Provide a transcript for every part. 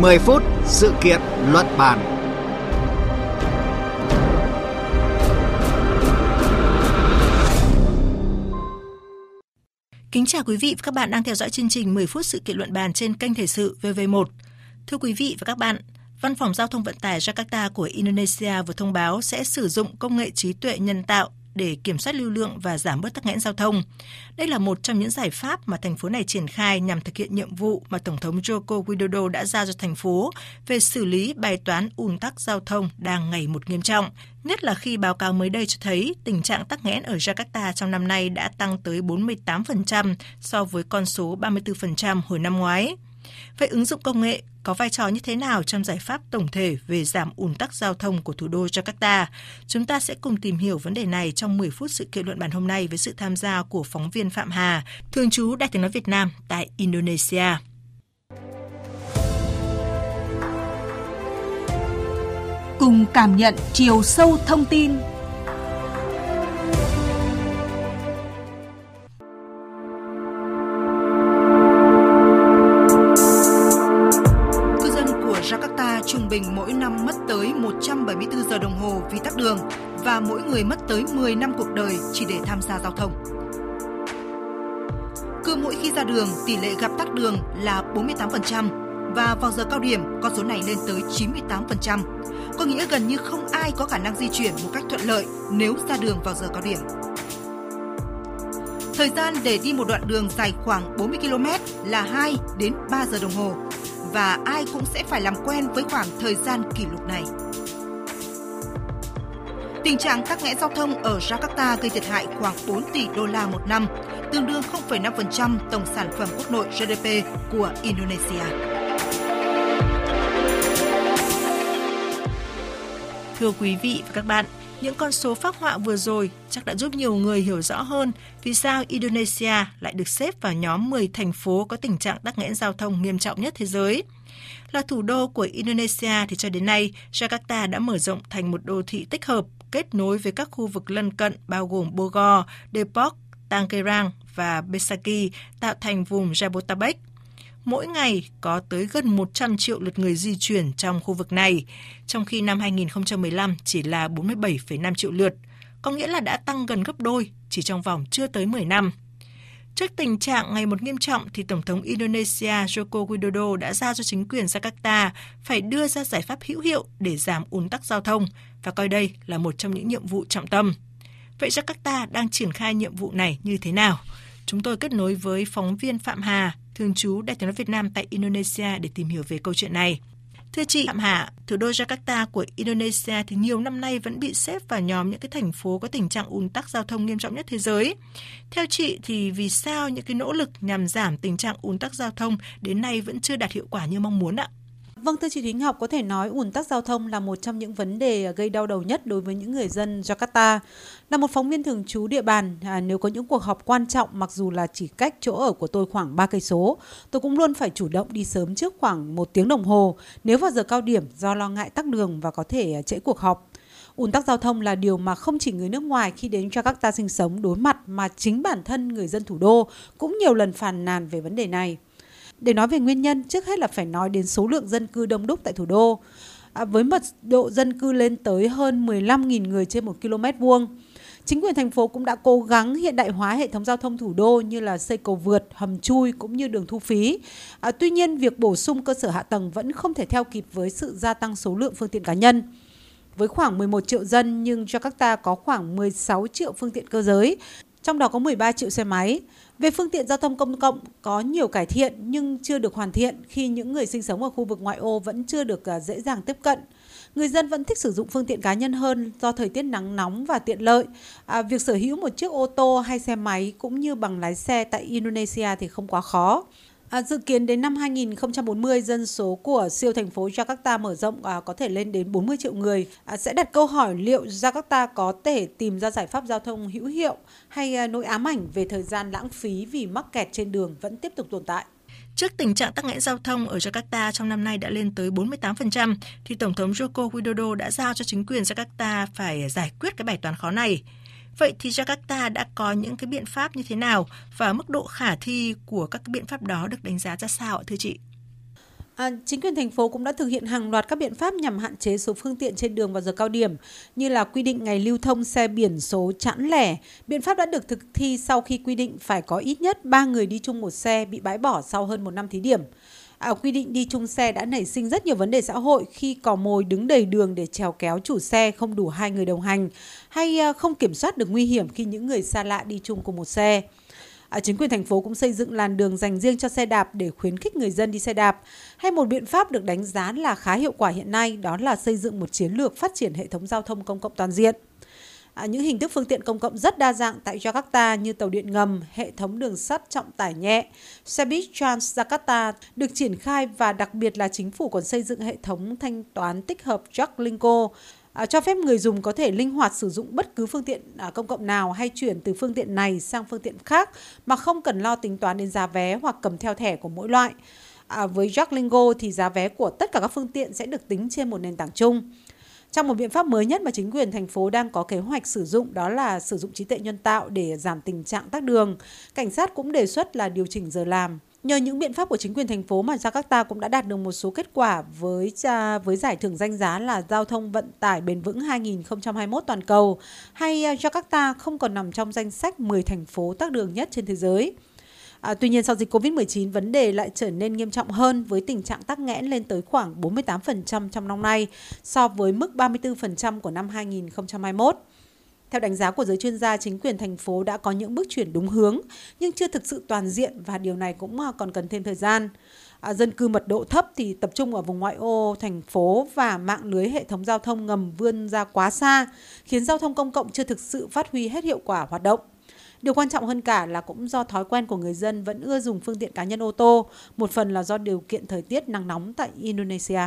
10 phút sự kiện luận bàn. Kính chào quý vị và các bạn đang theo dõi chương trình 10 phút sự kiện luận bàn trên kênh Thời sự VV1. Thưa quý vị và các bạn, Văn phòng Giao thông Vận tải Jakarta của Indonesia vừa thông báo sẽ sử dụng công nghệ trí tuệ nhân tạo để kiểm soát lưu lượng và giảm bớt tắc nghẽn giao thông. Đây là một trong những giải pháp mà thành phố này triển khai nhằm thực hiện nhiệm vụ mà Tổng thống Joko Widodo đã giao cho thành phố về xử lý bài toán ùn tắc giao thông đang ngày một nghiêm trọng. Nhất là khi báo cáo mới đây cho thấy tình trạng tắc nghẽn ở Jakarta trong năm nay đã tăng tới 48% so với con số 34% hồi năm ngoái. Vậy ứng dụng công nghệ có vai trò như thế nào trong giải pháp tổng thể về giảm ùn tắc giao thông của thủ đô Jakarta? Chúng ta sẽ cùng tìm hiểu vấn đề này trong 10 phút sự kiện luận bàn hôm nay với sự tham gia của phóng viên Phạm Hà, thường trú Đại tiếng nói Việt Nam tại Indonesia. Cùng cảm nhận chiều sâu thông tin và mỗi người mất tới 10 năm cuộc đời chỉ để tham gia giao thông. Cứ mỗi khi ra đường, tỷ lệ gặp tắc đường là 48% và vào giờ cao điểm con số này lên tới 98%. Có nghĩa gần như không ai có khả năng di chuyển một cách thuận lợi nếu ra đường vào giờ cao điểm. Thời gian để đi một đoạn đường dài khoảng 40 km là 2 đến 3 giờ đồng hồ và ai cũng sẽ phải làm quen với khoảng thời gian kỷ lục này. Tình trạng tắc nghẽn giao thông ở Jakarta gây thiệt hại khoảng 4 tỷ đô la một năm, tương đương 0,5% tổng sản phẩm quốc nội GDP của Indonesia. Thưa quý vị và các bạn, những con số phác họa vừa rồi chắc đã giúp nhiều người hiểu rõ hơn vì sao Indonesia lại được xếp vào nhóm 10 thành phố có tình trạng tắc nghẽn giao thông nghiêm trọng nhất thế giới. Là thủ đô của Indonesia thì cho đến nay, Jakarta đã mở rộng thành một đô thị tích hợp kết nối với các khu vực lân cận bao gồm Bogor, Depok, Tangerang và Besaki tạo thành vùng Jabotabek – mỗi ngày có tới gần 100 triệu lượt người di chuyển trong khu vực này, trong khi năm 2015 chỉ là 47,5 triệu lượt, có nghĩa là đã tăng gần gấp đôi chỉ trong vòng chưa tới 10 năm. Trước tình trạng ngày một nghiêm trọng thì Tổng thống Indonesia Joko Widodo đã giao cho chính quyền Jakarta phải đưa ra giải pháp hữu hiệu để giảm ùn tắc giao thông và coi đây là một trong những nhiệm vụ trọng tâm. Vậy Jakarta đang triển khai nhiệm vụ này như thế nào? Chúng tôi kết nối với phóng viên Phạm Hà, thường trú Đại tiếng nói Việt Nam tại Indonesia để tìm hiểu về câu chuyện này. Thưa chị Phạm Hạ, thủ đô Jakarta của Indonesia thì nhiều năm nay vẫn bị xếp vào nhóm những cái thành phố có tình trạng ùn tắc giao thông nghiêm trọng nhất thế giới. Theo chị thì vì sao những cái nỗ lực nhằm giảm tình trạng ùn tắc giao thông đến nay vẫn chưa đạt hiệu quả như mong muốn ạ? Vâng, thưa chị Thúy Ngọc, có thể nói ùn tắc giao thông là một trong những vấn đề gây đau đầu nhất đối với những người dân Jakarta. Là một phóng viên thường trú địa bàn, à, nếu có những cuộc họp quan trọng mặc dù là chỉ cách chỗ ở của tôi khoảng 3 cây số, tôi cũng luôn phải chủ động đi sớm trước khoảng một tiếng đồng hồ nếu vào giờ cao điểm do lo ngại tắc đường và có thể à, trễ cuộc họp. Ùn tắc giao thông là điều mà không chỉ người nước ngoài khi đến Jakarta sinh sống đối mặt mà chính bản thân người dân thủ đô cũng nhiều lần phàn nàn về vấn đề này. Để nói về nguyên nhân, trước hết là phải nói đến số lượng dân cư đông đúc tại thủ đô. À, với mật độ dân cư lên tới hơn 15.000 người trên một km vuông. Chính quyền thành phố cũng đã cố gắng hiện đại hóa hệ thống giao thông thủ đô như là xây cầu vượt, hầm chui cũng như đường thu phí. À, tuy nhiên, việc bổ sung cơ sở hạ tầng vẫn không thể theo kịp với sự gia tăng số lượng phương tiện cá nhân. Với khoảng 11 triệu dân nhưng Jakarta có khoảng 16 triệu phương tiện cơ giới, trong đó có 13 triệu xe máy. Về phương tiện giao thông công cộng có nhiều cải thiện nhưng chưa được hoàn thiện khi những người sinh sống ở khu vực ngoại ô vẫn chưa được à, dễ dàng tiếp cận. Người dân vẫn thích sử dụng phương tiện cá nhân hơn do thời tiết nắng nóng và tiện lợi. À, việc sở hữu một chiếc ô tô hay xe máy cũng như bằng lái xe tại Indonesia thì không quá khó. À, dự kiến đến năm 2040, dân số của siêu thành phố Jakarta mở rộng à, có thể lên đến 40 triệu người. À, sẽ đặt câu hỏi liệu Jakarta có thể tìm ra giải pháp giao thông hữu hiệu hay à, nỗi ám ảnh về thời gian lãng phí vì mắc kẹt trên đường vẫn tiếp tục tồn tại. Trước tình trạng tắc nghẽn giao thông ở Jakarta trong năm nay đã lên tới 48%, thì Tổng thống Joko Widodo đã giao cho chính quyền Jakarta phải giải quyết cái bài toán khó này. Vậy thì Jakarta đã có những cái biện pháp như thế nào và mức độ khả thi của các cái biện pháp đó được đánh giá ra sao ạ thưa chị? À, chính quyền thành phố cũng đã thực hiện hàng loạt các biện pháp nhằm hạn chế số phương tiện trên đường vào giờ cao điểm, như là quy định ngày lưu thông xe biển số chẵn lẻ. Biện pháp đã được thực thi sau khi quy định phải có ít nhất 3 người đi chung một xe bị bãi bỏ sau hơn một năm thí điểm. À, quy định đi chung xe đã nảy sinh rất nhiều vấn đề xã hội khi cò mồi đứng đầy đường để trèo kéo chủ xe không đủ hai người đồng hành hay à, không kiểm soát được nguy hiểm khi những người xa lạ đi chung cùng một xe. À, chính quyền thành phố cũng xây dựng làn đường dành riêng cho xe đạp để khuyến khích người dân đi xe đạp. Hay một biện pháp được đánh giá là khá hiệu quả hiện nay đó là xây dựng một chiến lược phát triển hệ thống giao thông công cộng toàn diện. À, những hình thức phương tiện công cộng rất đa dạng tại Jakarta như tàu điện ngầm, hệ thống đường sắt trọng tải nhẹ, xe buýt Trans Jakarta được triển khai và đặc biệt là chính phủ còn xây dựng hệ thống thanh toán tích hợp Jaklingko à, cho phép người dùng có thể linh hoạt sử dụng bất cứ phương tiện à, công cộng nào hay chuyển từ phương tiện này sang phương tiện khác mà không cần lo tính toán đến giá vé hoặc cầm theo thẻ của mỗi loại. À, với Jacklingo thì giá vé của tất cả các phương tiện sẽ được tính trên một nền tảng chung. Trong một biện pháp mới nhất mà chính quyền thành phố đang có kế hoạch sử dụng đó là sử dụng trí tuệ nhân tạo để giảm tình trạng tắc đường. Cảnh sát cũng đề xuất là điều chỉnh giờ làm. Nhờ những biện pháp của chính quyền thành phố mà Jakarta cũng đã đạt được một số kết quả với với giải thưởng danh giá là giao thông vận tải bền vững 2021 toàn cầu, hay à, Jakarta không còn nằm trong danh sách 10 thành phố tắc đường nhất trên thế giới. À, tuy nhiên sau dịch Covid-19, vấn đề lại trở nên nghiêm trọng hơn với tình trạng tắc nghẽn lên tới khoảng 48% trong năm nay so với mức 34% của năm 2021. Theo đánh giá của giới chuyên gia, chính quyền thành phố đã có những bước chuyển đúng hướng, nhưng chưa thực sự toàn diện và điều này cũng à, còn cần thêm thời gian. À, dân cư mật độ thấp thì tập trung ở vùng ngoại ô thành phố và mạng lưới hệ thống giao thông ngầm vươn ra quá xa, khiến giao thông công cộng chưa thực sự phát huy hết hiệu quả hoạt động. Điều quan trọng hơn cả là cũng do thói quen của người dân vẫn ưa dùng phương tiện cá nhân ô tô, một phần là do điều kiện thời tiết nắng nóng tại Indonesia.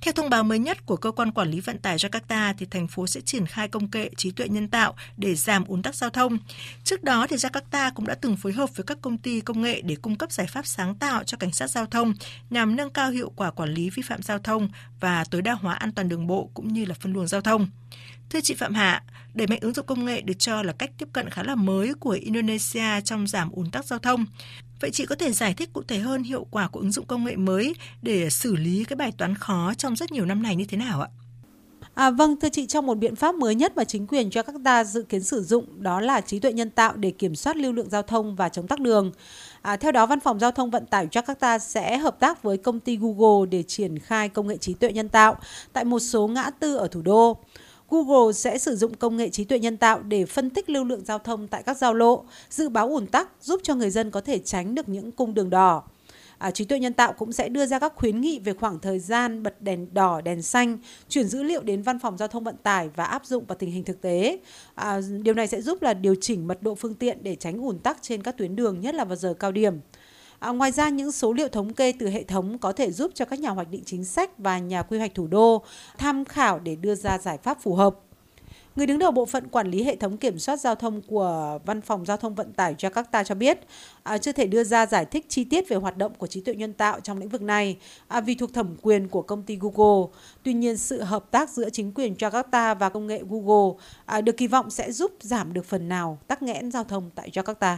Theo thông báo mới nhất của cơ quan quản lý vận tải Jakarta thì thành phố sẽ triển khai công nghệ trí tuệ nhân tạo để giảm ùn tắc giao thông. Trước đó thì Jakarta cũng đã từng phối hợp với các công ty công nghệ để cung cấp giải pháp sáng tạo cho cảnh sát giao thông nhằm nâng cao hiệu quả quản lý vi phạm giao thông và tối đa hóa an toàn đường bộ cũng như là phân luồng giao thông. Thưa chị Phạm Hạ, đẩy mạnh ứng dụng công nghệ được cho là cách tiếp cận khá là mới của Indonesia trong giảm ùn tắc giao thông. Vậy chị có thể giải thích cụ thể hơn hiệu quả của ứng dụng công nghệ mới để xử lý cái bài toán khó trong rất nhiều năm này như thế nào ạ? À, vâng, thưa chị, trong một biện pháp mới nhất mà chính quyền Jakarta dự kiến sử dụng đó là trí tuệ nhân tạo để kiểm soát lưu lượng giao thông và chống tắc đường. À, theo đó, Văn phòng Giao thông Vận tải Jakarta sẽ hợp tác với công ty Google để triển khai công nghệ trí tuệ nhân tạo tại một số ngã tư ở thủ đô. Google sẽ sử dụng công nghệ trí tuệ nhân tạo để phân tích lưu lượng giao thông tại các giao lộ, dự báo ủn tắc, giúp cho người dân có thể tránh được những cung đường đỏ. À, trí tuệ nhân tạo cũng sẽ đưa ra các khuyến nghị về khoảng thời gian bật đèn đỏ, đèn xanh, chuyển dữ liệu đến văn phòng giao thông vận tải và áp dụng vào tình hình thực tế. À, điều này sẽ giúp là điều chỉnh mật độ phương tiện để tránh ủn tắc trên các tuyến đường, nhất là vào giờ cao điểm. À, ngoài ra, những số liệu thống kê từ hệ thống có thể giúp cho các nhà hoạch định chính sách và nhà quy hoạch thủ đô tham khảo để đưa ra giải pháp phù hợp. Người đứng đầu bộ phận quản lý hệ thống kiểm soát giao thông của Văn phòng Giao thông Vận tải Jakarta cho biết à, chưa thể đưa ra giải thích chi tiết về hoạt động của trí tuệ nhân tạo trong lĩnh vực này à, vì thuộc thẩm quyền của công ty Google. Tuy nhiên, sự hợp tác giữa chính quyền Jakarta và công nghệ Google à, được kỳ vọng sẽ giúp giảm được phần nào tắc nghẽn giao thông tại Jakarta.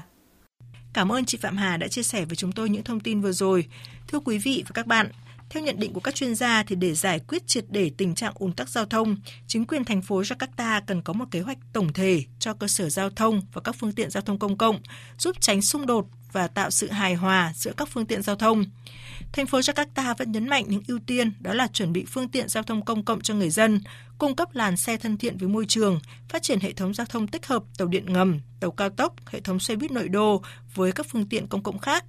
Cảm ơn chị Phạm Hà đã chia sẻ với chúng tôi những thông tin vừa rồi. Thưa quý vị và các bạn, theo nhận định của các chuyên gia thì để giải quyết triệt để tình trạng ùn tắc giao thông, chính quyền thành phố Jakarta cần có một kế hoạch tổng thể cho cơ sở giao thông và các phương tiện giao thông công cộng, giúp tránh xung đột và tạo sự hài hòa giữa các phương tiện giao thông. Thành phố Jakarta vẫn nhấn mạnh những ưu tiên đó là chuẩn bị phương tiện giao thông công cộng cho người dân, cung cấp làn xe thân thiện với môi trường, phát triển hệ thống giao thông tích hợp tàu điện ngầm, tàu cao tốc, hệ thống xe buýt nội đô với các phương tiện công cộng khác,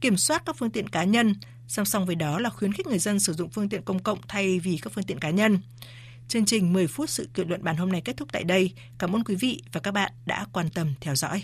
kiểm soát các phương tiện cá nhân, song song với đó là khuyến khích người dân sử dụng phương tiện công cộng thay vì các phương tiện cá nhân. Chương trình 10 phút sự kiện luận bàn hôm nay kết thúc tại đây. Cảm ơn quý vị và các bạn đã quan tâm theo dõi.